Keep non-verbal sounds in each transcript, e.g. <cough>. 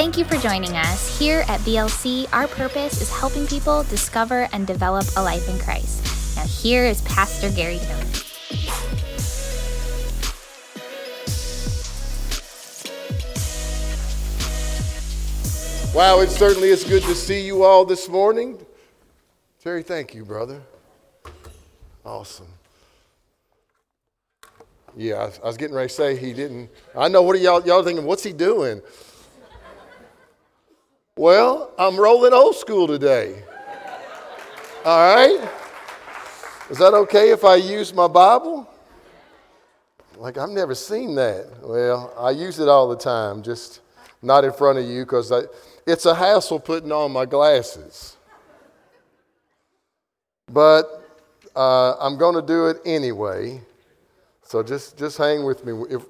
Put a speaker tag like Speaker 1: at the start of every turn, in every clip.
Speaker 1: Thank you for joining us. Here at BLC, our purpose is helping people discover and develop a life in Christ. Now, here is Pastor Gary Tony.
Speaker 2: Wow, it certainly is good to see you all this morning. Terry, thank you, brother. Awesome. Yeah, I was, getting ready to say he didn't. I know what are y'all y'all thinking? What's he doing? Well, I'm rolling old school today. All right. Is that okay if I use my Bible? Like I've never seen that. Well, I use it all the time, just not in front of you because it's a hassle putting on my glasses. But uh, I'm going to do it anyway. So just, just hang with me. If,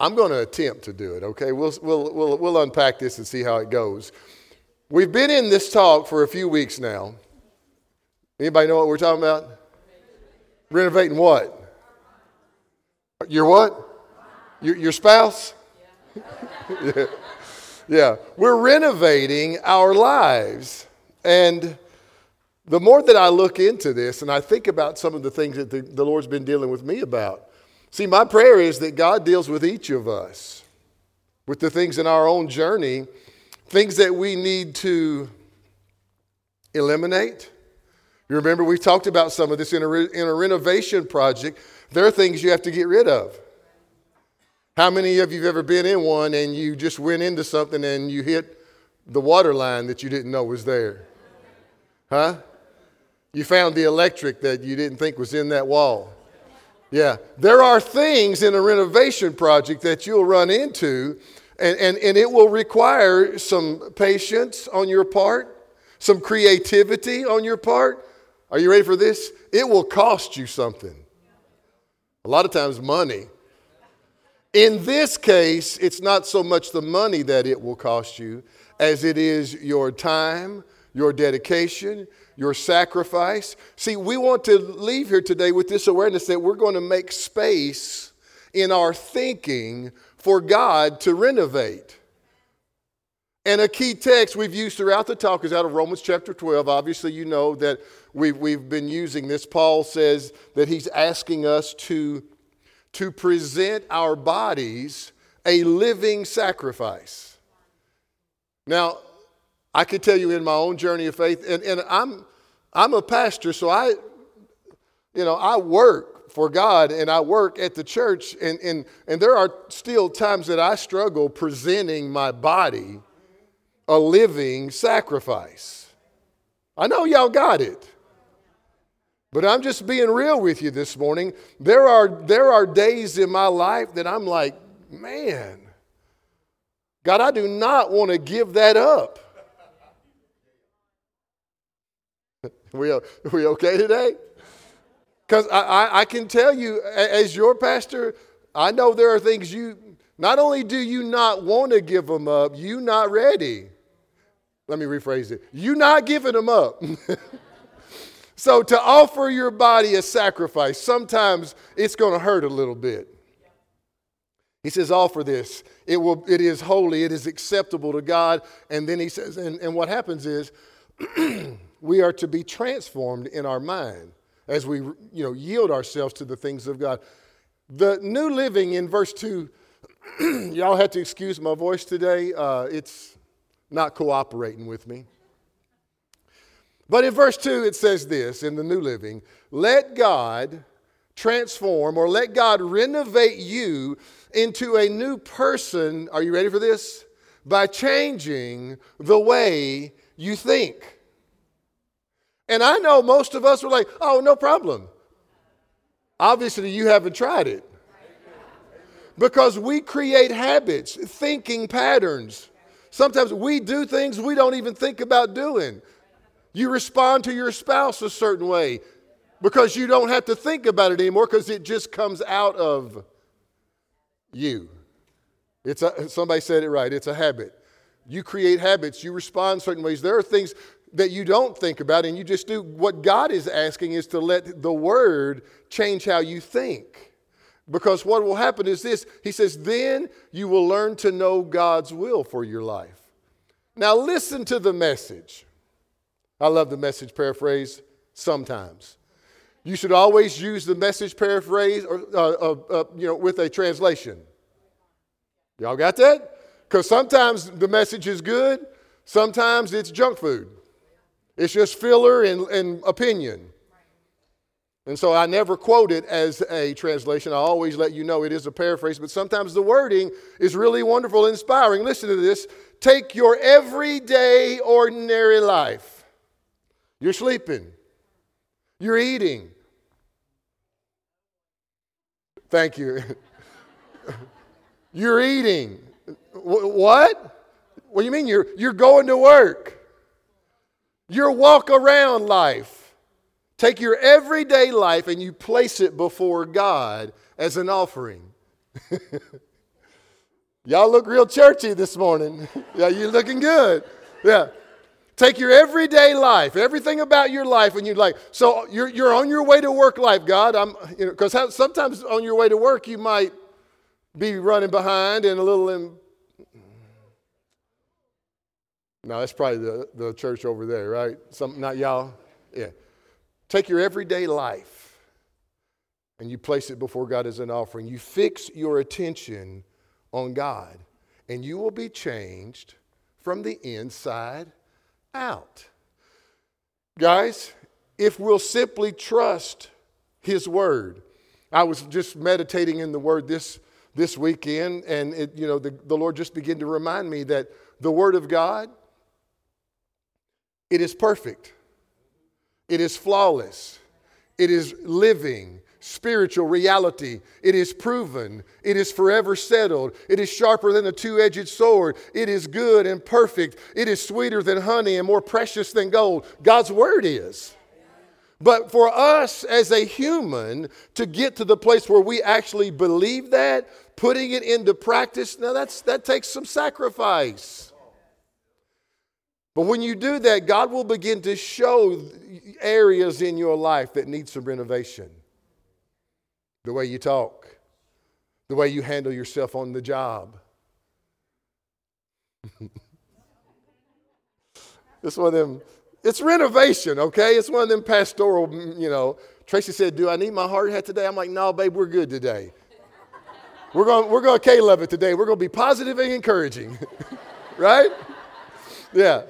Speaker 2: I'm going to attempt to do it, okay? We'll, we'll, we'll, we'll unpack this and see how it goes. We've been in this talk for a few weeks now. Anybody know what we're talking about? Renovating what? Your what? Your, your spouse? yeah. <laughs> yeah. We're renovating our lives. And the more that I look into this and I think about some of the things that the, the Lord's been dealing with me about, see, my prayer is that God deals with each of us with the things in our own journey, things that we need to eliminate. You remember we talked about some of this in a, in a renovation project. There are things you have to get rid of. How many of you have ever been in one and you just went into something and you hit the water line that you didn't know was there? Huh? You found the electric that you didn't think was in that wall. Yeah, there are things in a renovation project that you'll run into, and, and, and it will require some patience on your part, some creativity on your part. Are you ready for this? It will cost you something. A lot of times, money. In this case, it's not so much the money that it will cost you as it is your time, your dedication, your sacrifice. See, we want to leave here today with this awareness that we're going to make space in our thinking for God to renovate. And a key text we've used throughout the talk is out of Romans chapter 12. Obviously, you know that we've, we've been using this. Paul says that he's asking us to, to present our bodies a living sacrifice. Now, I could tell you in my own journey of faith, and, and I'm, I'm a pastor, so I, you know, I work for God and I work at the church, and, and, and there are still times that I struggle presenting my body a living sacrifice. I know y'all got it. But I'm just being real with you this morning. There are, there are days in my life that I'm like, man, God, I do not want to give that up. We, are we okay today? Because I, I, I can tell you, as your pastor, I know there are things you, not only do you not want to give them up, you not ready. Let me rephrase it. You not giving them up. <laughs> so to offer your body a sacrifice, sometimes it's going to hurt a little bit. He says, offer this. It, will, it is holy, it is acceptable to God. And then he says, and, and what happens is, <clears throat> we are to be transformed in our mind as we you know, yield ourselves to the things of God. The New Living in verse 2, <clears throat> y'all have to excuse my voice today. Uh, it's not cooperating with me. But in verse 2, it says this in the New Living let God transform or let God renovate you into a new person. Are you ready for this? By changing the way you think. And I know most of us were like, oh, no problem. Obviously, you haven't tried it. Because we create habits, thinking patterns. Sometimes we do things we don't even think about doing. You respond to your spouse a certain way because you don't have to think about it anymore because it just comes out of you. It's a, somebody said it right. It's a habit. You create habits. You respond certain ways. There are things that you don't think about and you just do. What God is asking is to let the Word change how you think. Because what will happen is this He says, then you will learn to know God's will for your life. Now, listen to the message. I love the message paraphrase sometimes. You should always use the message paraphrase or, uh, uh, uh, you know, with a translation. Y'all got that? Because sometimes the message is good, sometimes it's junk food. It's just filler and, and opinion. And so I never quote it as a translation. I always let you know it is a paraphrase, but sometimes the wording is really wonderful and inspiring. Listen to this. Take your everyday, ordinary life. You're sleeping, you're eating. Thank you. <laughs> you're eating. What? What do you mean? You're, you're going to work. Your walk around life. Take your everyday life and you place it before God as an offering. <laughs> Y'all look real churchy this morning. <laughs> yeah, you're looking good. Yeah. Take your everyday life, everything about your life, and you're like, so you're, you're on your way to work life, God. I'm, you know, because sometimes on your way to work, you might be running behind and a little in, no, that's probably the, the church over there, right? Some, not y'all? Yeah. Take your everyday life and you place it before God as an offering. You fix your attention on God, and you will be changed from the inside out. Guys, if we'll simply trust His Word, I was just meditating in the Word this, this weekend, and it, you know, the, the Lord just began to remind me that the Word of God it is perfect, it is flawless, it is living, spiritual reality. It is proven. It is forever settled. It is sharper than a two edged sword. It is good and perfect. It is sweeter than honey and more precious than gold. God's word is. But for us as a human to get to the place where we actually believe that, putting it into practice, now that's, that takes some sacrifice. But when you do that, God will begin to show areas in your life that need some renovation. The way you talk, the way you handle yourself on the job. <laughs> it's one of them, it's renovation, okay? It's one of them pastoral, you know. Tracy said, Do I need my hard hat today? I'm like, No, babe, we're good today. we're going we're going to K-LOVE it today. We're going to be positive and encouraging, <laughs> right? Yeah.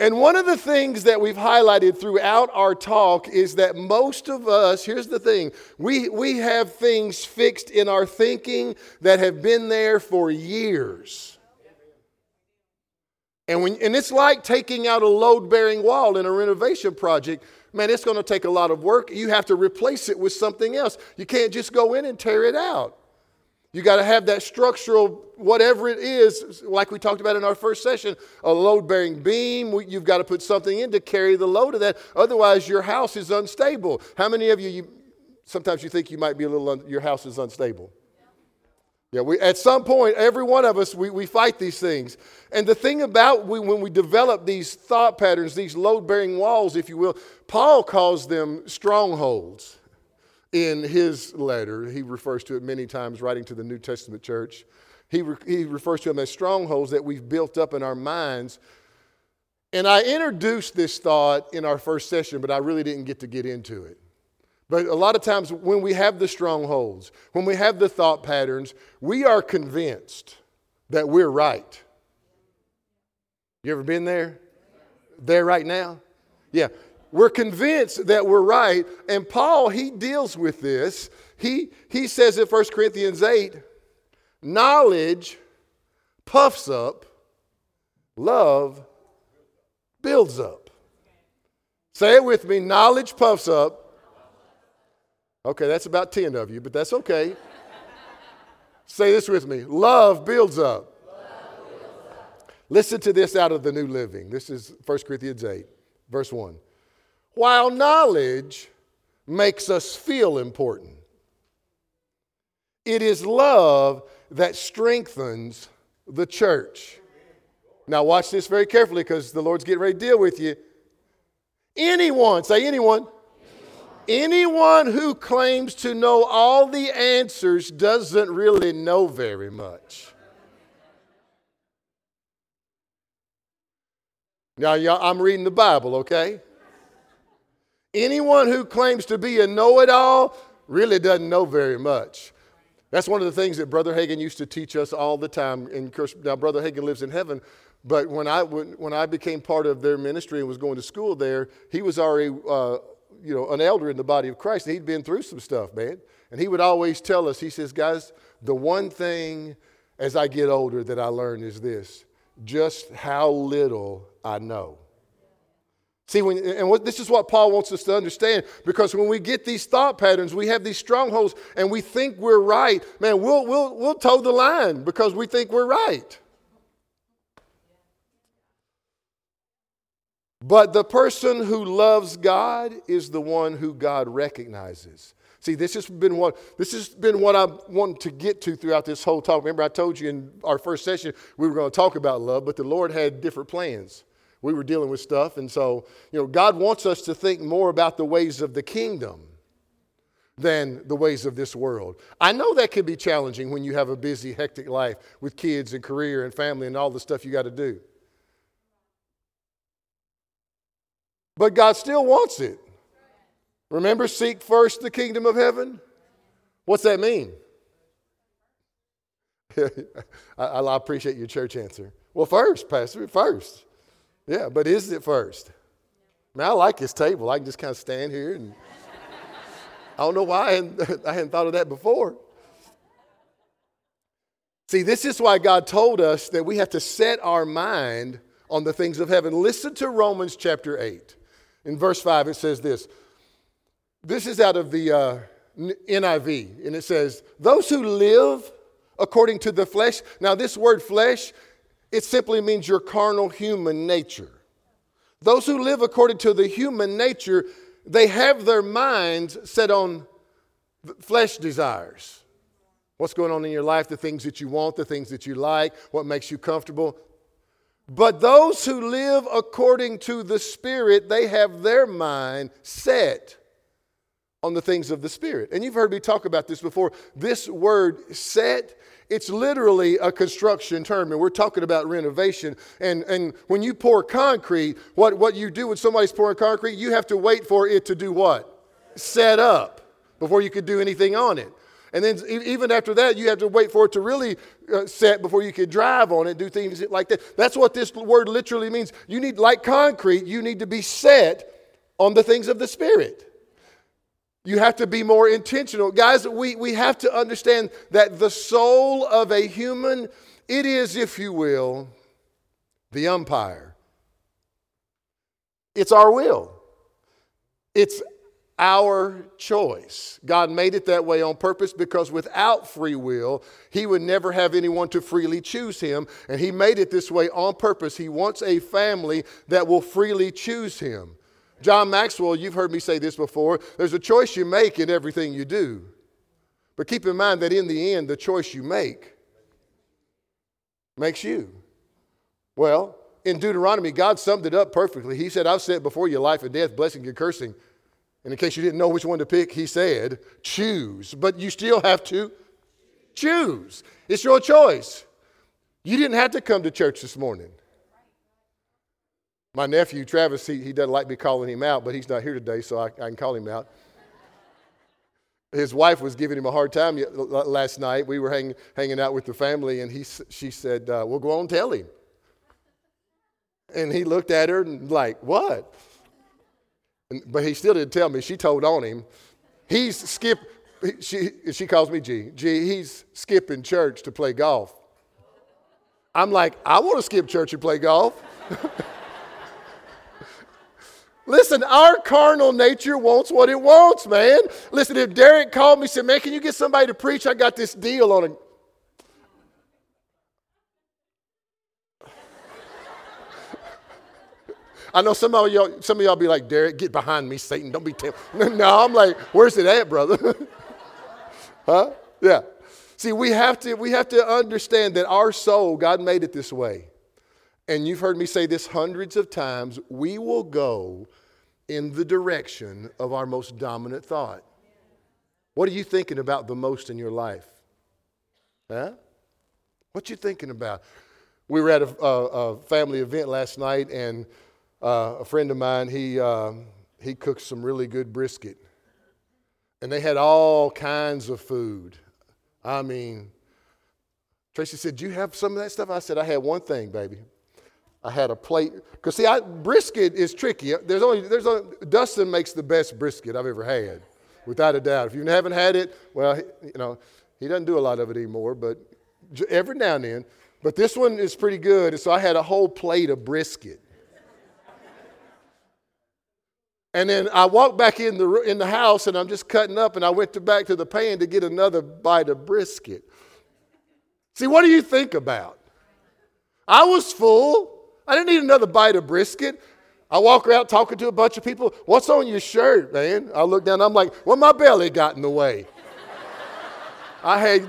Speaker 2: And one of the things that we've highlighted throughout our talk is that most of us, here's the thing, we, we have things fixed in our thinking that have been there for years. And, when, and it's like taking out a load bearing wall in a renovation project. Man, it's going to take a lot of work. You have to replace it with something else. You can't just go in and tear it out. You got to have that structural, whatever it is, like we talked about in our first session, a load bearing beam. You've got to put something in to carry the load of that. Otherwise, your house is unstable. How many of you, you sometimes you think you might be a little, un, your house is unstable? Yeah, we, at some point, every one of us, we, we fight these things. And the thing about we, when we develop these thought patterns, these load bearing walls, if you will, Paul calls them strongholds in his letter. He refers to it many times, writing to the New Testament church. He, re- he refers to them as strongholds that we've built up in our minds. And I introduced this thought in our first session, but I really didn't get to get into it. But a lot of times, when we have the strongholds, when we have the thought patterns, we are convinced that we're right. You ever been there? There right now? Yeah. We're convinced that we're right. And Paul, he deals with this. He, he says in 1 Corinthians 8 knowledge puffs up, love builds up. Say it with me knowledge puffs up. Okay, that's about 10 of you, but that's okay. Say this with me love builds up. Love builds up. Listen to this out of the New Living. This is 1 Corinthians 8, verse 1 while knowledge makes us feel important. It is love that strengthens the church. Now, watch this very carefully because the Lord's getting ready to deal with you. Anyone, say anyone. anyone. Anyone who claims to know all the answers doesn't really know very much. Now, I'm reading the Bible, okay? Anyone who claims to be a know it all really doesn't know very much. That's one of the things that Brother Hagin used to teach us all the time. And now Brother Hagin lives in heaven, but when I, when, when I became part of their ministry and was going to school there, he was already uh, you know, an elder in the body of Christ. And he'd been through some stuff, man. And he would always tell us, he says, guys, the one thing as I get older that I learn is this just how little I know. See, when, and what, this is what Paul wants us to understand because when we get these thought patterns, we have these strongholds and we think we're right, man, we'll, we'll, we'll toe the line because we think we're right. But the person who loves God is the one who God recognizes. See, this has been what this has been what I wanted to get to throughout this whole talk. Remember, I told you in our first session we were going to talk about love, but the Lord had different plans. We were dealing with stuff, and so you know, God wants us to think more about the ways of the kingdom than the ways of this world. I know that can be challenging when you have a busy, hectic life with kids and career and family and all the stuff you got to do. But God still wants it. Remember, seek first the kingdom of heaven? What's that mean? <laughs> I, I, appreciate your church answer. Well, first, Pastor, first. Yeah, but is it first? Man, I like this table. I can just kind of stand here and <laughs> I don't know why I hadn't, <laughs> I hadn't thought of that before. See, this is why God told us that we have to set our mind on the things of heaven. Listen to Romans chapter 8. In verse 5, it says this. This is out of the uh, NIV, and it says, Those who live according to the flesh. Now, this word flesh, it simply means your carnal human nature. Those who live according to the human nature, they have their minds set on flesh desires. What's going on in your life, the things that you want, the things that you like, what makes you comfortable. But those who live according to the Spirit, they have their mind set on the things of the Spirit. And you've heard me talk about this before. This word set, it's literally a construction term, and we're talking about renovation. And, and when you pour concrete, what, what you do when somebody's pouring concrete, you have to wait for it to do what? Set up before you could do anything on it. And then even after that, you have to wait for it to really uh, set before you can drive on it, do things like that. That's what this word literally means. You need, like concrete, you need to be set on the things of the Spirit. You have to be more intentional. Guys, we, we have to understand that the soul of a human, it is, if you will, the umpire. It's our will. It's our choice. God made it that way on purpose because without free will, He would never have anyone to freely choose Him. And He made it this way on purpose. He wants a family that will freely choose Him. John Maxwell, you've heard me say this before there's a choice you make in everything you do. But keep in mind that in the end, the choice you make makes you. Well, in Deuteronomy, God summed it up perfectly. He said, I've set before you life and death, blessing and cursing. And in case you didn't know which one to pick, he said, choose. But you still have to choose. It's your choice. You didn't have to come to church this morning. My nephew, Travis, he, he doesn't like me calling him out, but he's not here today, so I, I can call him out. His wife was giving him a hard time last night. We were hang, hanging out with the family, and he, she said, uh, Well, go on, tell him. And he looked at her and, like, What? but he still didn't tell me. She told on him. He's skip. She, she calls me G. G, he's skipping church to play golf. I'm like, I want to skip church and play golf. <laughs> Listen, our carnal nature wants what it wants, man. Listen, if Derek called me and said, Man, can you get somebody to preach? I got this deal on it. <laughs> I know some of y'all, some of y'all be like, Derek, get behind me, Satan. Don't be tempted. <laughs> no, I'm like, where's it at, brother? <laughs> huh? Yeah. See, we have to we have to understand that our soul, God made it this way. And you've heard me say this hundreds of times, we will go in the direction of our most dominant thought. What are you thinking about the most in your life? Huh? What you thinking about? We were at a, a, a family event last night, and uh, a friend of mine he uh, he cooked some really good brisket, and they had all kinds of food. I mean, Tracy said, "Do you have some of that stuff?" I said, "I had one thing, baby. I had a plate. Because see, I, brisket is tricky. There's only there's only, Dustin makes the best brisket I've ever had, without a doubt. If you haven't had it, well, you know, he doesn't do a lot of it anymore, but every now and then. But this one is pretty good. So I had a whole plate of brisket. And then I walked back in the, in the house and I'm just cutting up and I went to back to the pan to get another bite of brisket. See, what do you think about? I was full. I didn't need another bite of brisket. I walk around talking to a bunch of people. What's on your shirt, man? I look down. I'm like, well, my belly got in the way. I had,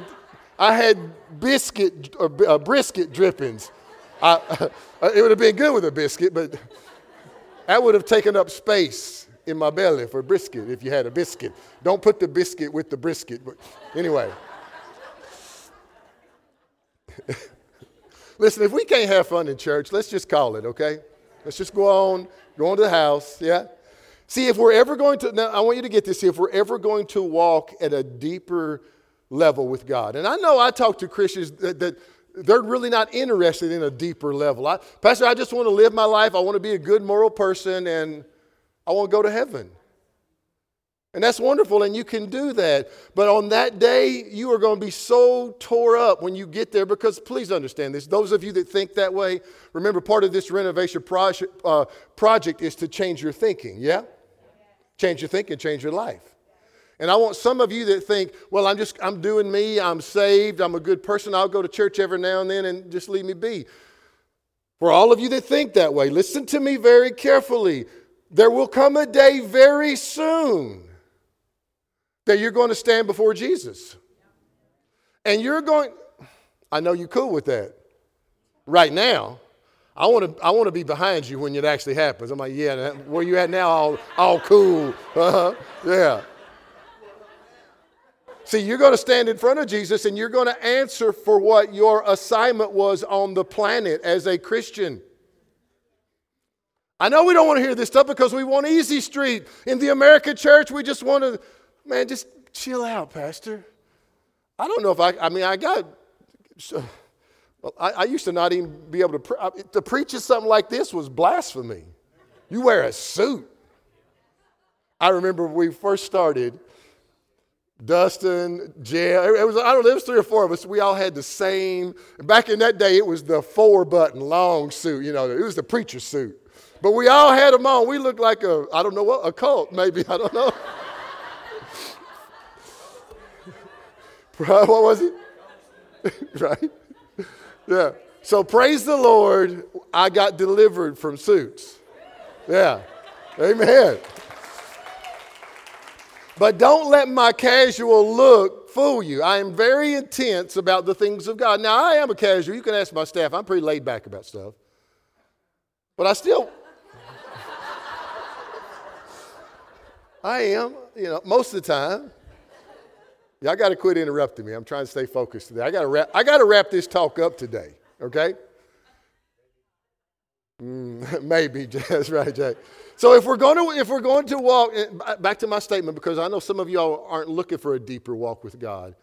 Speaker 2: I had biscuit or uh, brisket drippings. I, <laughs> it would have been good with a biscuit, but that would have taken up space in my belly for brisket if you had a biscuit. Don't put the biscuit with the brisket. But anyway. <laughs> Listen, if we can't have fun in church, let's just call it, okay? Let's just go on, go on to the house, yeah? See, if we're ever going to, now I want you to get this, See, if we're ever going to walk at a deeper level with God. And I know I talk to Christians that, that they're really not interested in a deeper level. I, Pastor, I just want to live my life. I want to be a good moral person and I want to go to heaven. And that's wonderful, and you can do that. But on that day, you are going to be so tore up when you get there because please understand this. Those of you that think that way, remember part of this renovation project, uh, project is to change your thinking, yeah? Change your thinking, change your life. And I want some of you that think, well, I'm just, I'm doing me, I'm saved, I'm a good person, I'll go to church every now and then and just leave me be. For all of you that think that way, listen to me very carefully. There will come a day very soon that you're going to stand before Jesus. And you're going, I know you're cool with that right now. I want to I want to be behind you when it actually happens. I'm like, yeah, where you at now? All, all cool. Uh-huh. Yeah. See, you're going to stand in front of Jesus and you're going to answer for what your assignment was on the planet as a Christian. I know we don't want to hear this stuff because we want easy street. In the American church, we just want to Man, just chill out, Pastor. I don't know if I, I mean, I got, well, I, I used to not even be able to, pre- to preach at something like this was blasphemy. You wear a suit. I remember when we first started, Dustin, Jay, it was, I don't know, it was three or four of us. We all had the same, back in that day, it was the four button long suit, you know, it was the preacher suit. But we all had them on. We looked like a, I don't know what, a cult maybe, <laughs> I don't know. What was it? <laughs> right? Yeah. So praise the Lord, I got delivered from suits. Yeah. Amen. But don't let my casual look fool you. I am very intense about the things of God. Now, I am a casual. You can ask my staff. I'm pretty laid back about stuff. But I still, <laughs> I am, you know, most of the time. Y'all got to quit interrupting me. I'm trying to stay focused today. I got to wrap, I got to wrap this talk up today, okay? Mm, <laughs> maybe, <laughs> that's right, Jay. So if we're going to if we're going to walk eh, back to my statement because I know some of y'all aren't looking for a deeper walk with God.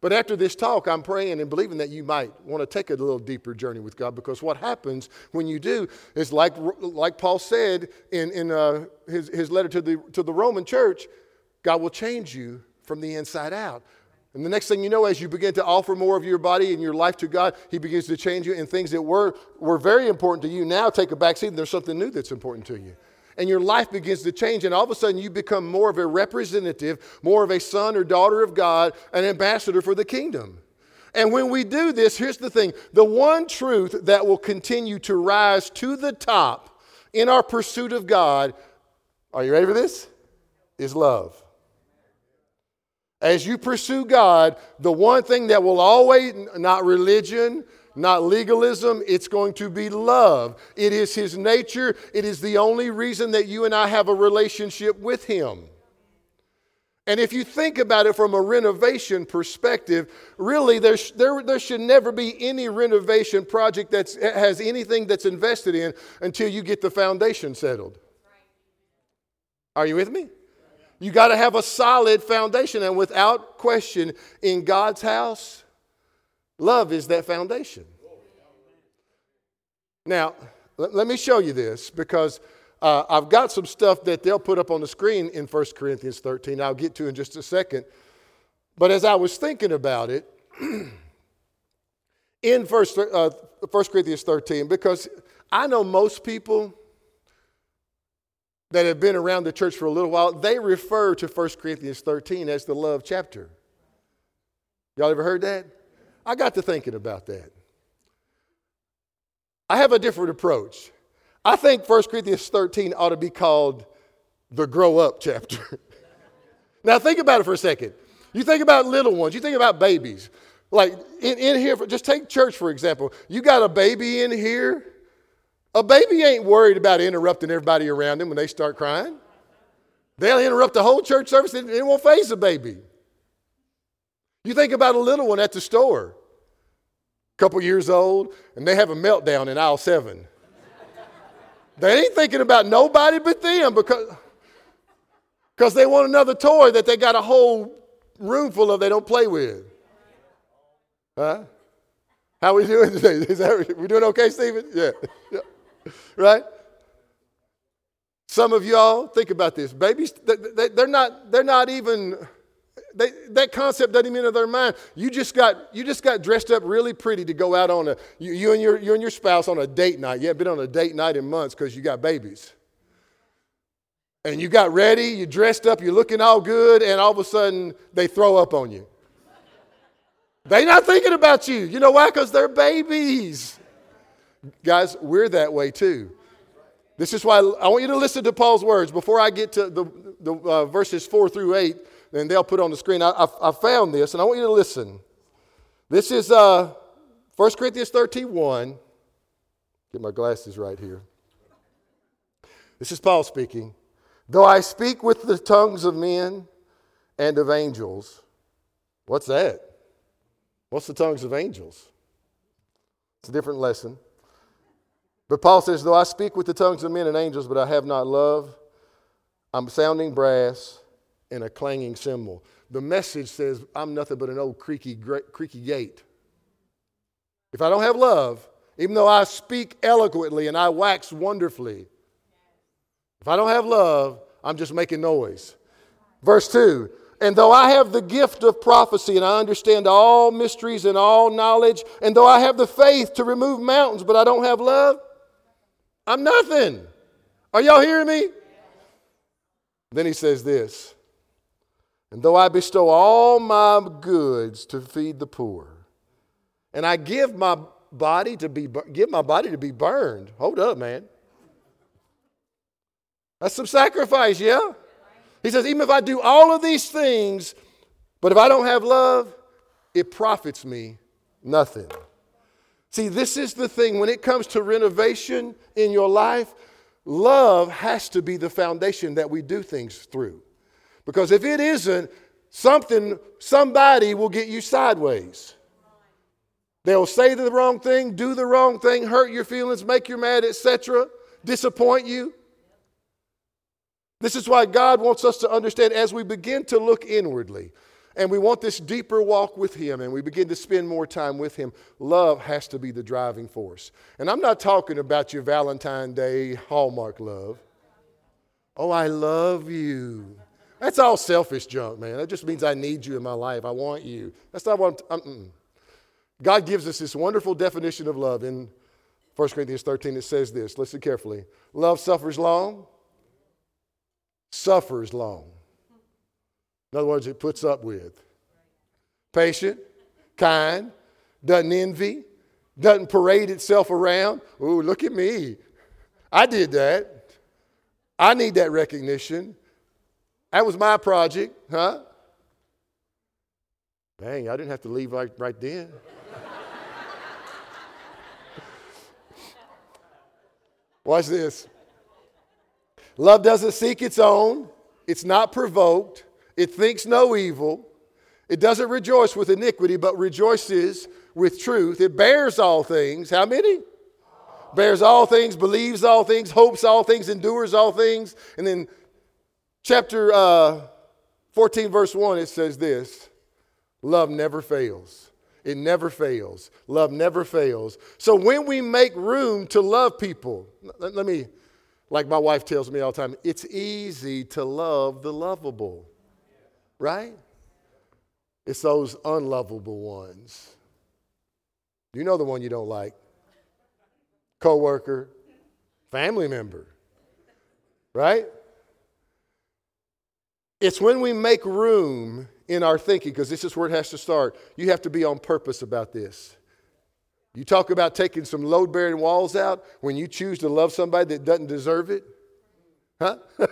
Speaker 2: But after this talk, I'm praying and believing that you might want to take a little deeper journey with God because what happens when you do is like, like Paul said in, in uh, his, his letter to the, to the Roman church, God will change you from the inside out. And the next thing you know, as you begin to offer more of your body and your life to God, He begins to change you, and things that were, were very important to you now take a back seat, and there's something new that's important to you. And your life begins to change, and all of a sudden you become more of a representative, more of a son or daughter of God, an ambassador for the kingdom. And when we do this, here's the thing the one truth that will continue to rise to the top in our pursuit of God, are you ready for this? Is love. As you pursue God, the one thing that will always, not religion, not legalism. It's going to be love. It is His nature. It is the only reason that you and I have a relationship with Him. And if you think about it from a renovation perspective, really there, there, there should never be any renovation project that has anything that's invested in until you get the foundation settled. Are you with me? You got to have a solid foundation. And without question, in God's house, love is that foundation. Now, let, me show you this because uh, I've got some stuff that they'll put up on the screen in 1 Corinthians 13. I'll get to in just a second. But as I was thinking about it, <clears throat> in 1, uh, 1 Corinthians 13, because I know most people that have been around the church for a little while, they refer to 1 Corinthians 13 as the love chapter. Y'all ever heard that? I got to thinking about that. I have a different approach. I think 1 Corinthians 13 ought to be called the grow up chapter. <laughs> now, think about it for a second. You think about little ones, you think about babies. Like in, in here, just take church for example. You got a baby in here. A baby ain't worried about interrupting everybody around him when they start crying. They'll interrupt the whole church service and it won't face a baby. You think about a little one at the store, a couple years old, and they have a meltdown in aisle seven. They ain't thinking about nobody but them because, because they want another toy that they got a whole room full of they don't play with. Huh? How we doing today? <laughs> Is that, we doing okay, Stephen? Yeah. yeah. <laughs> Right? Some of y'all, think about this. Babies, they're not, they're not even they, that concept doesn't even enter their mind. You just got you just got dressed up really pretty to go out on a you, you and your you and your spouse on a date night. You haven't been on a date night in months because you got babies. And you got ready, you dressed up, you're looking all good, and all of a sudden they throw up on you. They're not thinking about you. You know why? Because they're babies. Guys, we're that way too. This is why I want you to listen to Paul's words before I get to the, the uh, verses four through eight and they'll put on the screen. I, I, I, found this, and I want you to listen. This is uh, 1 Corinthians 13 1. Get my glasses right here. This is Paul speaking. Though I speak with the tongues of men and of angels, what's that? What's the tongues of angels? It's a different lesson. But Paul says, Though I speak with the tongues of men and angels, but I have not love, I'm sounding brass and a clanging cymbal. The message says, I'm nothing but an old creaky, creaky gate. If I don't have love, even though I speak eloquently and I wax wonderfully, if I don't have love, I'm just making noise. Verse 2 And though I have the gift of prophecy and I understand all mysteries and all knowledge, and though I have the faith to remove mountains, but I don't have love, I'm nothing. Are y'all hearing me? Then he says this and though I bestow all my goods to feed the poor, and I give my body to be give my body to be burned. Hold up, man. That's some sacrifice, yeah? He says, even if I do all of these things, but if I don't have love, it profits me nothing. See, this is the thing when it comes to renovation in your life, love has to be the foundation that we do things through. Because if it isn't, something, somebody will get you sideways. They'll say the wrong thing, do the wrong thing, hurt your feelings, make you mad, etc., disappoint you. This is why God wants us to understand as we begin to look inwardly and we want this deeper walk with Him and we begin to spend more time with Him, love has to be the driving force. And I'm not talking about your Valentine Day Hallmark love. Oh, I love you. That's all selfish junk, man. That just means I need you in my life. I want you. That's not what I'm. God gives us this wonderful definition of love in 1 Corinthians 13. It says this. Listen carefully. Love suffers long. Suffers long. In other words, it puts up with. Patient, kind, doesn't envy, doesn't parade itself around. Ooh, look at me. I did that. I need that recognition. That was my project, huh? Dang, I didn't have to leave right, right then. <laughs> Watch this. Love doesn't seek its own, it's not provoked, it thinks no evil, it doesn't rejoice with iniquity, but rejoices with truth. It bears all things. How many? Bears all things, believes all things, hopes all things, endures all things. And then, chapter uh, 14, verse 1, it says this Love never fails. It never fails. Love never fails. So when we make room to love people, let, let me, like my wife tells me all the time, it's easy to love the lovable, right? It's those unlovable ones. You know the one you don't like. Coworker, family member. Right? It's when we make room in our thinking, because this is where it has to start. You have to be on purpose about this. You talk about taking some load bearing walls out when you choose to love somebody that doesn't deserve it. Huh? <laughs>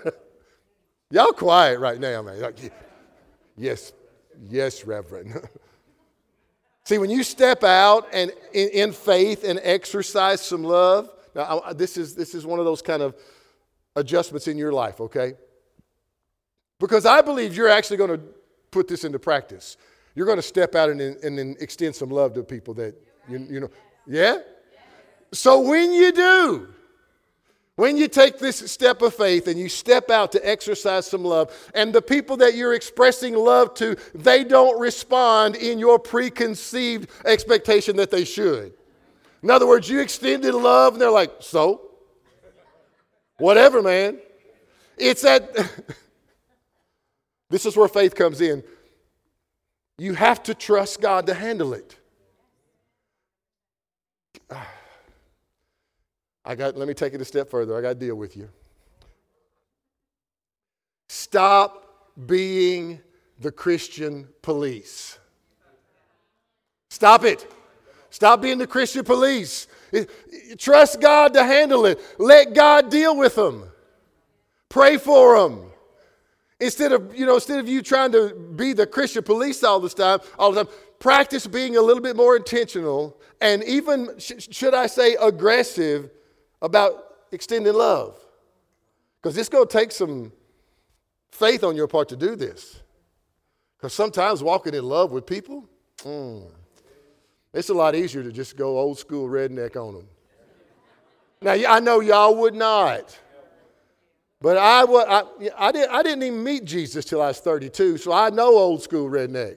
Speaker 2: Y'all quiet right now, man. Yes, yes, Reverend. <laughs> See, when you step out and in, in faith and exercise some love, now I, this is, this is one of those kind of adjustments in your life, okay? Because I believe you're actually going to put this into practice. You're going to step out and, and, extend some love to people that, you, you know, yeah? So when you do, when you take this step of faith and you step out to exercise some love, and the people that you're expressing love to, they don't respond in your preconceived expectation that they should. In other words, you extended love and they're like, so? Whatever, man. It's that. <laughs> this is where faith comes in. You have to trust God to handle it. I got, let me take it a step further. I got to deal with you. Stop being the Christian police. Stop it. Stop being the Christian police. Trust God to handle it. Let God deal with them. Pray for them. Instead of, you know, instead of you trying to be the Christian police all the time, all the time, practice being a little bit more intentional and even, sh- should I say, aggressive about extending love. Because it's going to take some faith on your part to do this. Because sometimes walking in love with people, mm, it's a lot easier to just go old school redneck on them. Now, I know y'all would not. But I, I, I, didn't, I didn't even meet Jesus till I was 32, so I know old school redneck.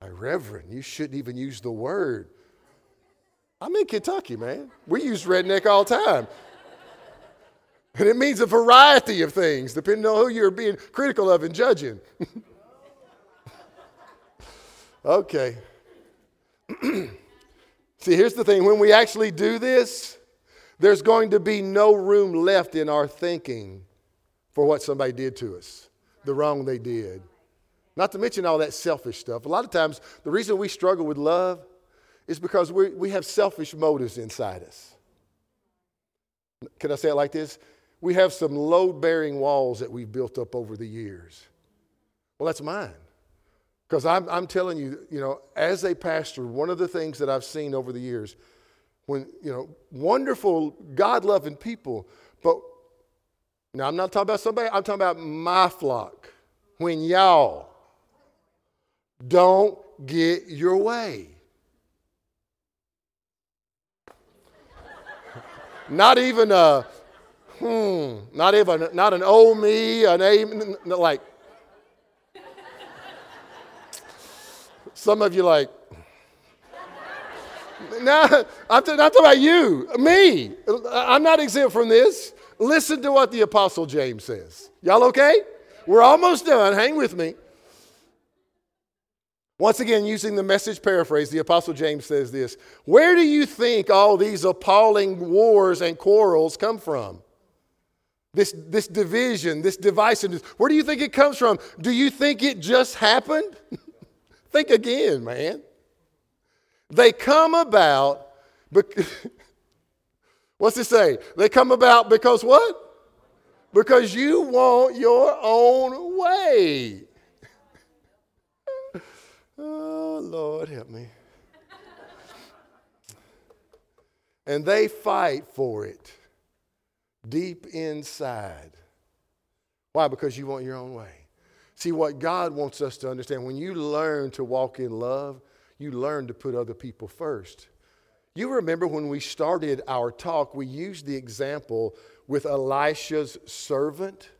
Speaker 2: My Reverend, you shouldn't even use the word. I'm in Kentucky, man. We use redneck all the time. And it means a variety of things, depending on who you're being critical of and judging. <laughs> okay. <clears throat> See, here's the thing when we actually do this, there's going to be no room left in our thinking for what somebody did to us, the wrong they did. Not to mention all that selfish stuff. A lot of times, the reason we struggle with love is because we we have selfish motives inside us. Can I say it like this? We have some load bearing walls that we've built up over the years. Well, that's mine. Because I'm, I'm telling you, you know, as a pastor, one of the things that I've seen over the years, when, you know, wonderful, God loving people, but now I'm not talking about somebody, I'm talking about my flock. When y'all don't get your way. Not even a, hmm, not even, not an oh me, an a, like, some of you like, <laughs> now, I'm, t- I'm talking about you, me. I'm not exempt from this. Listen to what the Apostle James says. Y'all okay? We're almost done. Hang with me. Once again, using the message paraphrase, the Apostle James says this Where do you think all these appalling wars and quarrels come from? This, this division, this divisiveness, where do you think it comes from? Do you think it just happened? <laughs> think again, man. They come about, because, <laughs> what's it say? They come about because what? Because you want your own way. Lord, help me. and they fight for it. deep inside. Why? Because you want your own way. See, what God wants us to understand when you learn to walk in love, you learn to put other people first. You remember when we started our talk, we used the example with Elisha's servant.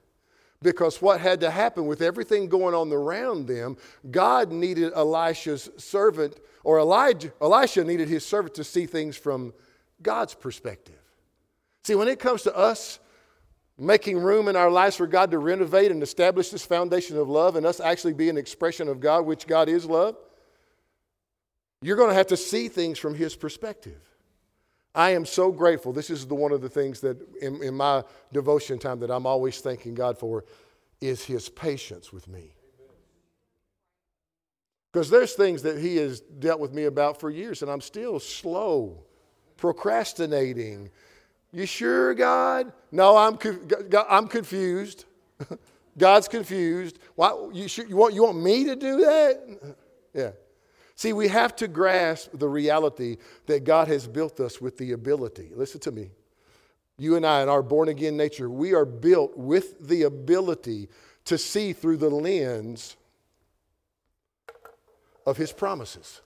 Speaker 2: Because what had to happen with everything going on around them, God needed Elisha's servant, or Elijah, Elisha needed his servant to see things from God's perspective. See, when it comes to us making room in our lives for God to renovate and establish this foundation of love and us actually be an expression of God, which God is love, you're going to have to see things from His perspective. I am so grateful. This is the, one of the things that in, in my devotion time that I'm always thanking God for is His patience with me. Because there's things that He has dealt with me about for years, and I'm still slow, procrastinating. You sure, God? No, I'm, I'm confused. <laughs> God's confused. Why, you, you, want, you want me to do that? <laughs> Yeah. See, we have to grasp the reality that God has built us with the ability. Listen to me. You and I, in our born again nature, we are built with the ability to see through the lens of His promises.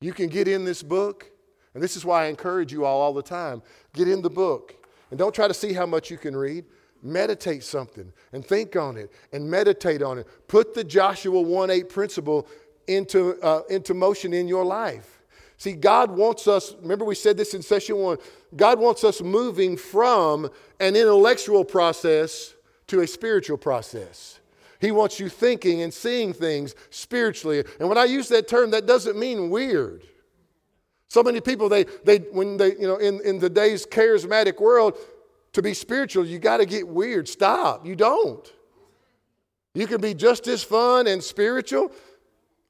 Speaker 2: You can get in this book, and this is why I encourage you all all the time get in the book. And don't try to see how much you can read. Meditate something and think on it and meditate on it. Put the Joshua 1 8 principle into, uh, into motion in your life. See, God wants us, remember we said this in session one, God wants us moving from an intellectual process to a spiritual process. He wants you thinking and seeing things spiritually. And when I use that term, that doesn't mean weird. So many people, they, they when they, you know, in, in the day's charismatic world, to be spiritual, you got to get weird. Stop. You don't. You can be just as fun and spiritual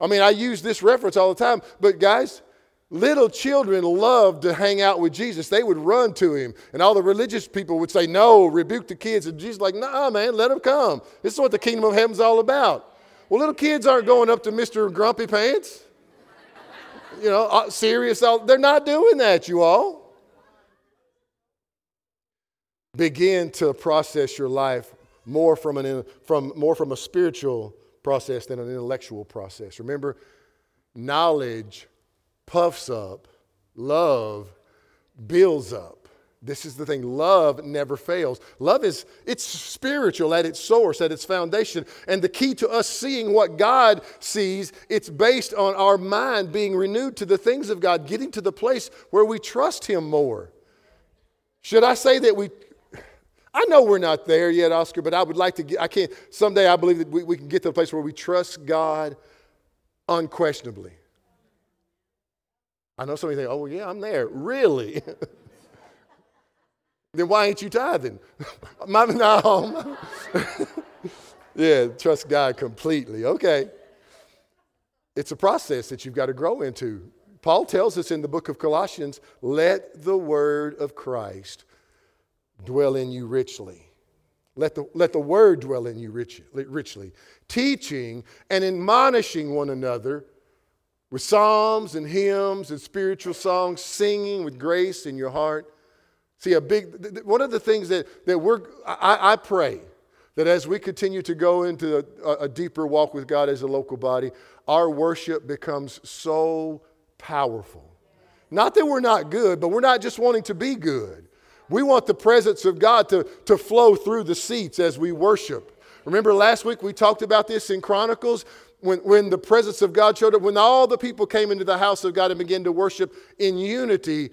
Speaker 2: I mean, I use this reference all the time, but guys, little children loved to hang out with Jesus. They would run to him, and all the religious people would say, No, rebuke the kids. And Jesus, like, nah, man, let them come. This is what the kingdom of heaven's all about. Well, little kids aren't going up to Mr. Grumpy Pants. You know, uh, serious. They're not doing that, you all. Begin to process your life more from, an, from, more from a spiritual process than an intellectual process. Remember, knowledge puffs up, love builds up. This is the thing. Love never fails. Love is it's spiritual at its source, at its foundation. And the key to us seeing what God sees, it's based on our mind being renewed to the things of God, getting to the place where we trust him more. Should I say that we I know we're not there yet, Oscar, but I would like to get, I can't, someday I believe that we, we can get to a place where we trust God unquestionably. I know some of you think, oh, yeah, I'm there. Really? <laughs> then why ain't you tithing? <laughs> no. <laughs> yeah, trust God completely. Okay. It's a process that you've got to grow into. Paul tells us in the book of Colossians let the word of Christ dwell in you richly. Let the, let the word dwell in you rich, richly, teaching and admonishing one another with psalms and hymns and spiritual songs, singing with grace in your heart. See, a big, one of the things that, that we're, I, I pray that as we continue to go into a, a deeper walk with God as a local body, our worship becomes so powerful. Not that we're not good, but we're not just wanting to be good. We want the presence of God to, to flow through the seats as we worship. Remember last week we talked about this in Chronicles when, when the presence of God showed up, when all the people came into the house of God and began to worship in unity,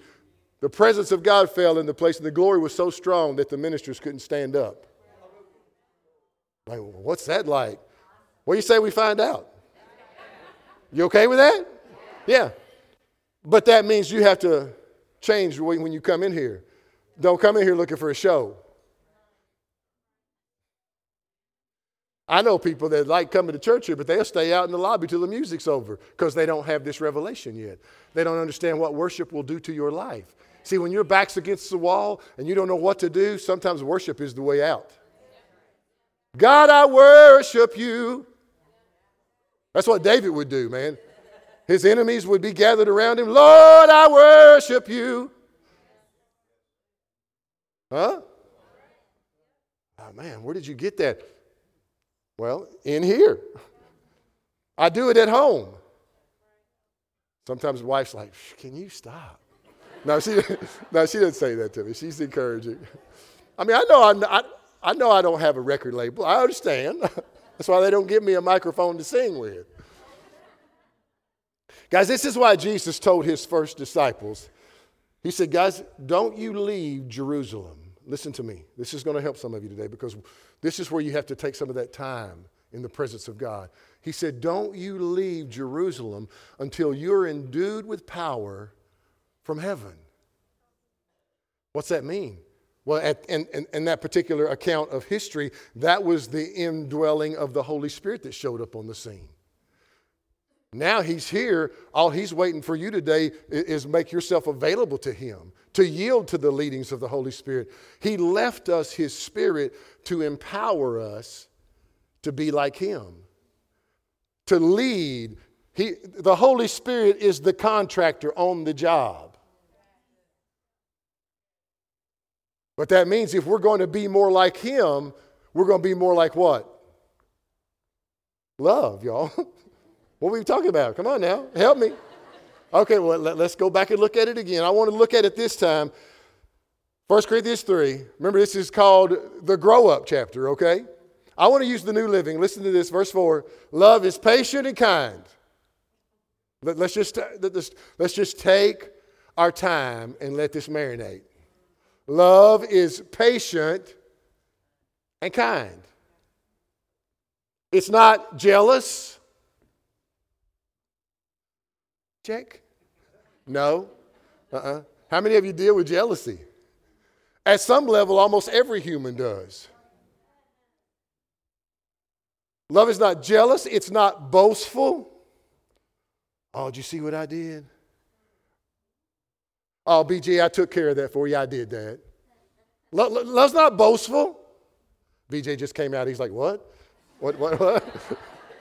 Speaker 2: the presence of God fell in the place, and the glory was so strong that the ministers couldn't stand up. Like, what's that like? What do you say we find out? You okay with that? Yeah. But that means you have to change when you come in here. Don't come in here looking for a show. I know people that like coming to church here, but they'll stay out in the lobby till the music's over because they don't have this revelation yet. They don't understand what worship will do to your life. See, when your back's against the wall and you don't know what to do, sometimes worship is the way out. God, I worship you. That's what David would do, man. His enemies would be gathered around him. Lord, I worship you. Huh? Oh, man, where did you get that? Well, in here. I do it at home. Sometimes wife's like, Can you stop? No, she, <laughs> no, she doesn't say that to me. She's encouraging. I mean, I know I, I know I don't have a record label. I understand. <laughs> That's why they don't give me a microphone to sing with. Guys, this is why Jesus told his first disciples. He said, Guys, don't you leave Jerusalem. Listen to me. This is going to help some of you today because this is where you have to take some of that time in the presence of God. He said, Don't you leave Jerusalem until you're endued with power from heaven. What's that mean? Well, at, in, in, in, that particular account of history, that was the indwelling of the Holy Spirit that showed up on the scene. Now he's here. All he's waiting for you today is make yourself available to him, to yield to the leadings of the Holy Spirit. He left us his spirit to empower us to be like him, to lead. He, the Holy Spirit is the contractor on the job. But that means if we're going to be more like Him, we're going to be more like what? Love, y'all. <laughs> what were we talking about? Come on now, help me. Okay, well, let, us go back and look at it again. I want to look at it this time. 1 Corinthians 3. Remember, this is called the grow up chapter, okay? I want to use the New Living. Listen to this, verse 4. Love is patient and kind. Let, us just, let's just take our time and let this marinate. Love is patient and kind. It's not jealous. Check. No. Uh uh-uh. uh How many of you deal with jealousy? At some level, almost every human does. Love is not jealous, it's not boastful. Oh, did you see what I did? Oh, BJ, I took care of that for you. I did that. love's not boastful. BJ just came out. He's like, what? What, what, what?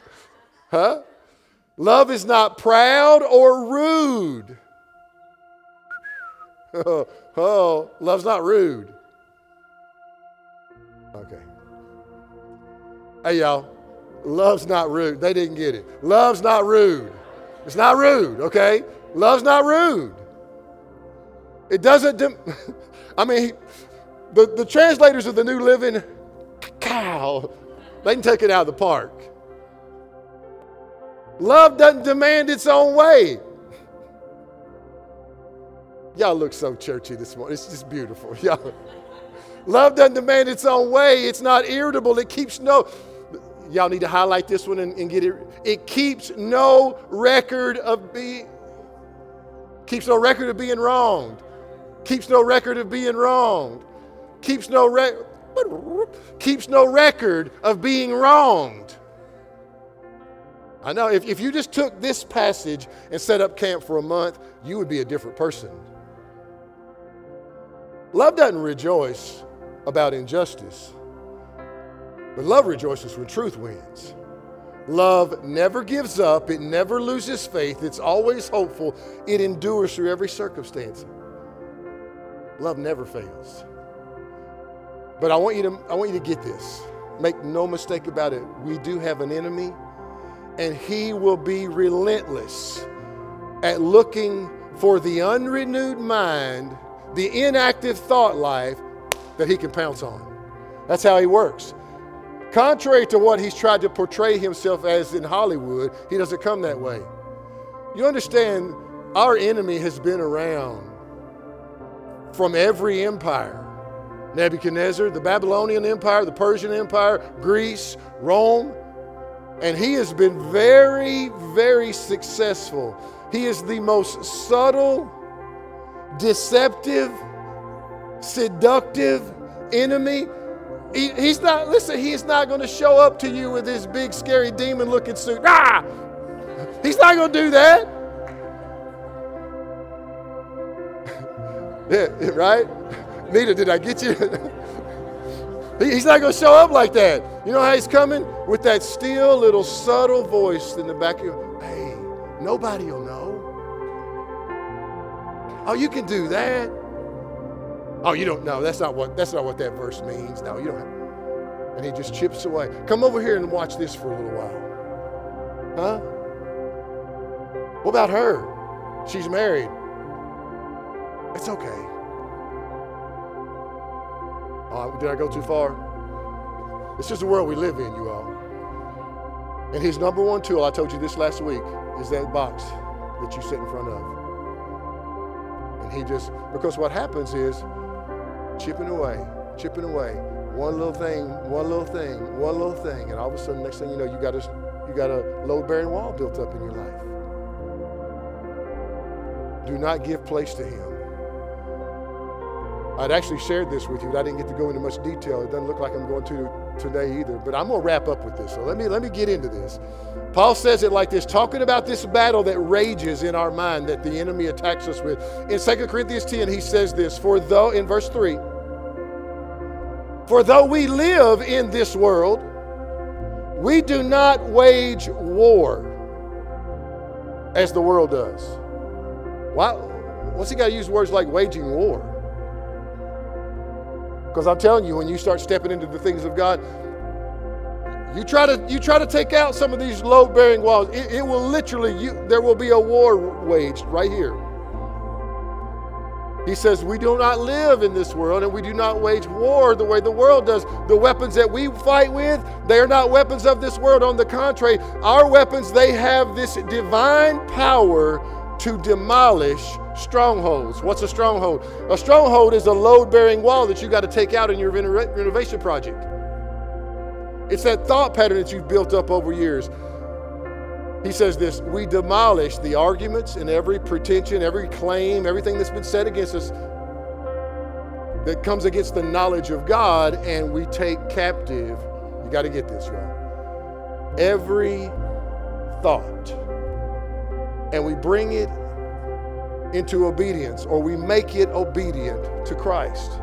Speaker 2: <laughs> huh? Love is not proud or rude. Oh, <laughs> oh, love's not rude. Okay. Hey, y'all. Love's not rude. They didn't get it. Love's not rude. It's not rude, okay? Love's not rude. It doesn't, <laughs> I mean, the, the translators of the New Living, cow, they can take it out of the park. Love doesn't demand its own way. Y'all look so churchy this morning. It's just beautiful. <laughs> Y'all. Love doesn't demand its own way. It's not irritable. It keeps no. Y'all need to highlight this one and, and get it. It keeps no record of being. Keeps no record of being wronged keeps no record of being wronged, keeps no, re- keeps no record of being wronged. I know if, if you just took this passage and set up camp for a month, you would be a different person. Love doesn't rejoice about injustice, but love rejoices when truth wins. Love never gives up, it never loses faith, it's always hopeful, it endures through every circumstance. Love never fails. But I want you to I want you to get this. Make no mistake about it. We do have an enemy and he will be relentless at looking for the unrenewed mind, the inactive thought life that he can pounce on. That's how he works. Contrary to what he's tried to portray himself as in Hollywood, he doesn't come that way. You understand, our enemy has been around from every empire Nebuchadnezzar, the Babylonian Empire, the Persian Empire, Greece, Rome. And he has been very, very successful. He is the most subtle, deceptive, seductive enemy. He, he's not, listen, he's not going to show up to you with his big, scary demon looking suit. Ah! He's not going to do that. <laughs> Yeah, right? Nita, did I get you? <laughs> he's not going to show up like that. You know how he's coming? With that still little subtle voice in the back of your, hey, nobody will know. Oh, you can do that. Oh, you don't know. That's not what that's not what that verse means. No, you don't have. And he just chips away. Come over here and watch this for a little while. Huh? What about her? She's married. It's okay. Oh, did I go too far? It's just the world we live in, you all. And his number one tool, I told you this last week, is that box that you sit in front of. And he just, because what happens is chipping away, chipping away, one little thing, one little thing, one little thing, and all of a sudden, next thing you know, you got a, you got a load-bearing wall built up in your life. Do not give place to him. I'd actually shared this with you, but I didn't get to go into much detail. It doesn't look like I'm going to today either. But I'm going to wrap up with this. So let me let me get into this. Paul says it like this, talking about this battle that rages in our mind that the enemy attacks us with. In 2 Corinthians 10, he says this, for though in verse 3, for though we live in this world, we do not wage war as the world does. Why? What's he got to use words like waging war? Because I'm telling you, when you start stepping into the things of God, you try to you try to take out some of these load-bearing walls. It, it will literally you there will be a war waged right here. He says, We do not live in this world and we do not wage war the way the world does. The weapons that we fight with, they are not weapons of this world. On the contrary, our weapons, they have this divine power to demolish strongholds. What's a stronghold? A stronghold is a load bearing wall that you got to take out in your renovation project. It's that thought pattern that you've built up over years. He says this We demolish the arguments and every pretension, every claim, everything that's been said against us that comes against the knowledge of God, and we take captive. You got to get this, y'all. Every thought, and we bring it into obedience or we make it obedient to Christ.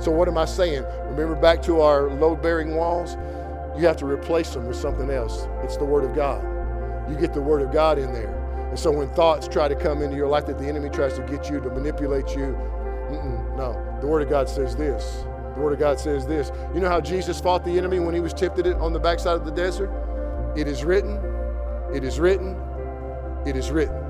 Speaker 2: So, what am I saying? Remember back to our load bearing walls? You have to replace them with something else. It's the Word of God. You get the Word of God in there. And so, when thoughts try to come into your life that the enemy tries to get you to manipulate you, no. The Word of God says this. The Word of God says this. You know how Jesus fought the enemy when he was tempted on the backside of the desert? It is written, it is written, it is written.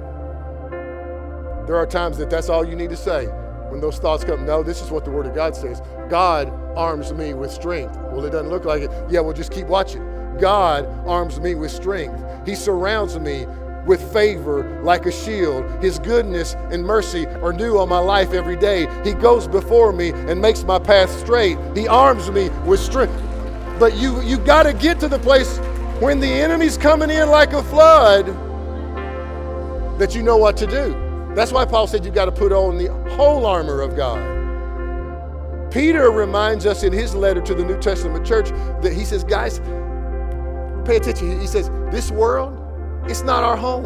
Speaker 2: There are times that that's all you need to say when those thoughts come. No, this is what the Word of God says. God arms me with strength. Well, it doesn't look like it. Yeah, well, just keep watching. God arms me with strength. He surrounds me with favor like a shield. His goodness and mercy are new on my life every day. He goes before me and makes my path straight. He arms me with strength. But you you got to get to the place when the enemy's coming in like a flood that you know what to do. That's why Paul said you've got to put on the whole armor of God. Peter reminds us in his letter to the New Testament church that he says, guys, pay attention. He says, this world, it's not our home.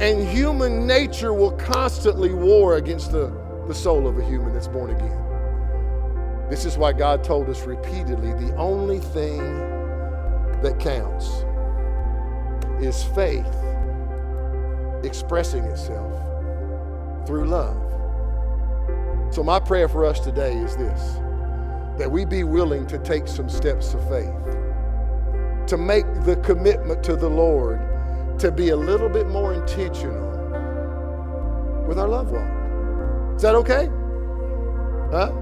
Speaker 2: And human nature will constantly war against the, the soul of a human that's born again. This is why God told us repeatedly the only thing that counts is faith expressing itself through love. So, my prayer for us today is this that we be willing to take some steps of faith, to make the commitment to the Lord, to be a little bit more intentional with our love walk. Is that okay? Huh?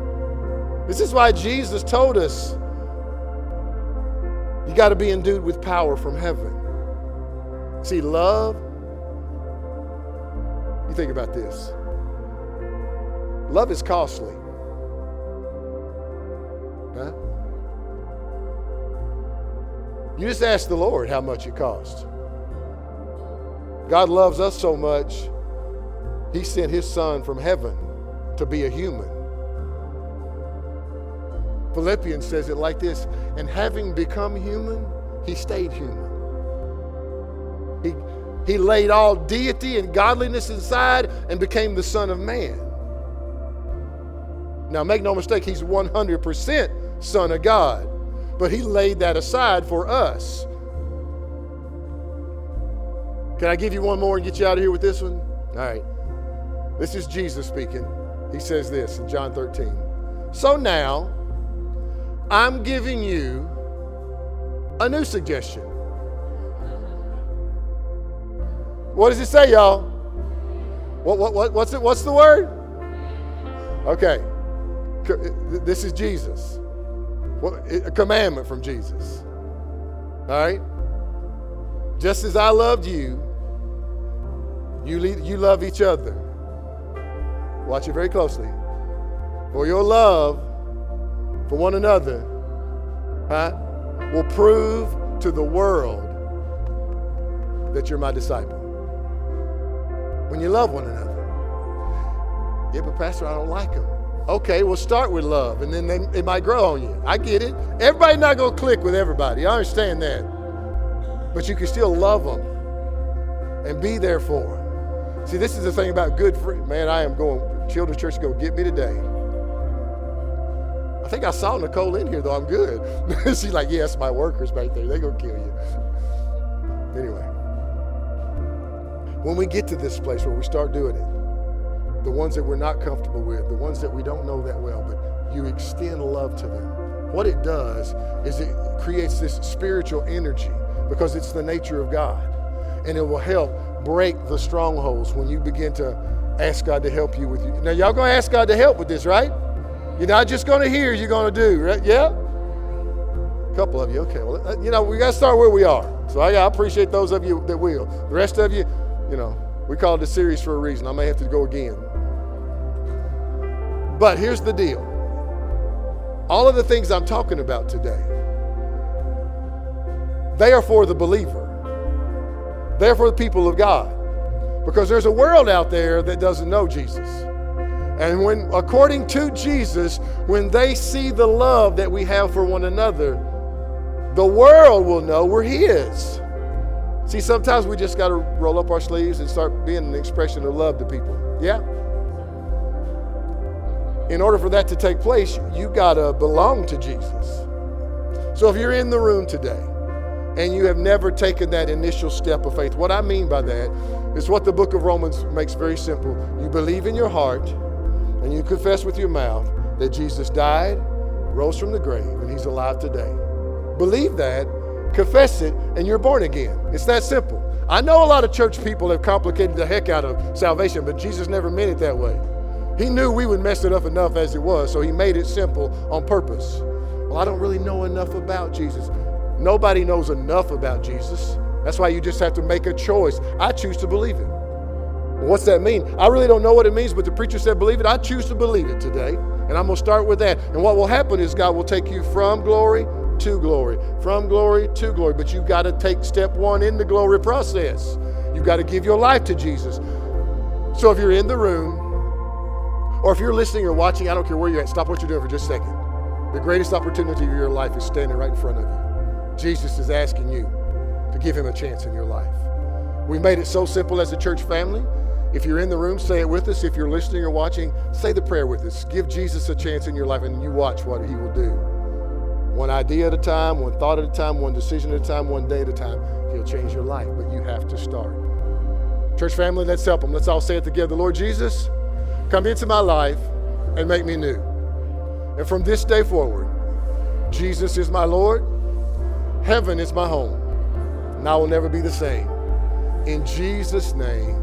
Speaker 2: This is why Jesus told us you got to be endued with power from heaven. See, love, you think about this love is costly. Huh? You just ask the Lord how much it costs. God loves us so much, He sent His Son from heaven to be a human. Philippians says it like this and having become human, He stayed human. He, laid all deity and godliness aside and became the Son of Man. Now, make no mistake, he's 100% Son of God, but he laid that aside for us. Can I give you one more and get you out of here with this one? All right. This is Jesus speaking. He says this in John 13. So now, I'm giving you a new suggestion. What does it say, y'all? What, what, what, what's, it, what's the word? Okay. This is Jesus. A commandment from Jesus. All right? Just as I loved you, you, lead, you love each other. Watch it very closely. For your love for one another huh, will prove to the world that you're my disciple. When you love one another. Yeah, but Pastor, I don't like them. Okay, we'll start with love, and then they, they might grow on you. I get it. Everybody not going to click with everybody. I understand that. But you can still love them and be there for them. See, this is the thing about good friends. Man, I am going, Children's Church go get me today. I think I saw Nicole in here, though. I'm good. <laughs> She's like, yes, my workers back there. They're going to kill you. When we get to this place where we start doing it, the ones that we're not comfortable with, the ones that we don't know that well, but you extend love to them. What it does is it creates this spiritual energy because it's the nature of God. And it will help break the strongholds when you begin to ask God to help you with you. Now, y'all gonna ask God to help with this, right? You're not just gonna hear, you're gonna do, right? Yeah? A couple of you, okay. Well, uh, you know, we gotta start where we are. So I, I appreciate those of you that will. The rest of you, you know, we called a series for a reason. I may have to go again. But here's the deal all of the things I'm talking about today, they are for the believer, they're for the people of God. Because there's a world out there that doesn't know Jesus. And when, according to Jesus, when they see the love that we have for one another, the world will know we're His. See, sometimes we just got to roll up our sleeves and start being an expression of love to people. Yeah? in order for that to take place, you got to belong to Jesus. So if you're in the room today and you have never taken that initial step of faith, what I mean by that is what the book of Romans makes very simple. You believe in your heart and you confess with your mouth that Jesus died, rose from the grave, and he's alive today. Believe that, confess it, and you're born again. It's that simple. I know a lot of church people have complicated the heck out of salvation, but Jesus never meant it that way. He knew we would mess it up enough as it was, so he made it simple on purpose. Well, I don't really know enough about Jesus. Nobody knows enough about Jesus. That's why you just have to make a choice. I choose to believe it. What's that mean? I really don't know what it means, but the preacher said believe it. I choose to believe it today. And I'm going to start with that. And what will happen is God will take you from glory to glory, from glory to glory. But you've got to take step one in the glory process. You've got to give your life to Jesus. So if you're in the room or if you're listening or watching, I don't care where you're at, stop what you're doing for just a second. The greatest opportunity of your life is standing right in front of you. Jesus is asking you to give him a chance in your life. We made it so simple as a church family. If you're in the room, say it with us. If you're listening or watching, say the prayer with us. Give Jesus a chance in your life and you watch what he will do. One idea at a time, one thought at a time, one decision at a time, one day at a time. He'll change your life, but you have to start. Church family, let's help him. Let's all say it together. Lord Jesus, Come into my life and make me new. And from this day forward, Jesus is my Lord, heaven is my home, and I will never be the same. In Jesus' name,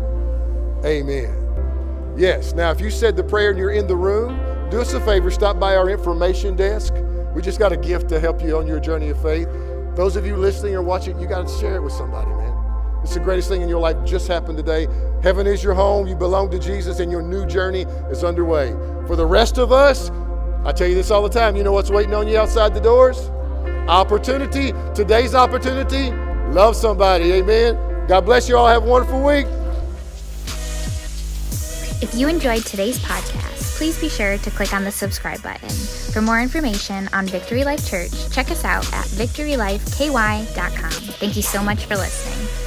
Speaker 2: amen. Yes, now if you said the prayer and you're in the room, do us a favor, stop by our information desk. We just got a gift to help you on your journey of faith. Those of you listening or watching, you got to share it with somebody, man. It's the greatest thing in your life just happened today. Heaven is your home. You belong to Jesus, and your new journey is underway. For the rest of us, I tell you this all the time. You know what's waiting on you outside the doors? Opportunity. Today's opportunity. Love somebody. Amen. God bless you all. Have a wonderful week.
Speaker 1: If you enjoyed today's podcast, please be sure to click on the subscribe button. For more information on Victory Life Church, check us out at victorylifeky.com. Thank you so much for listening.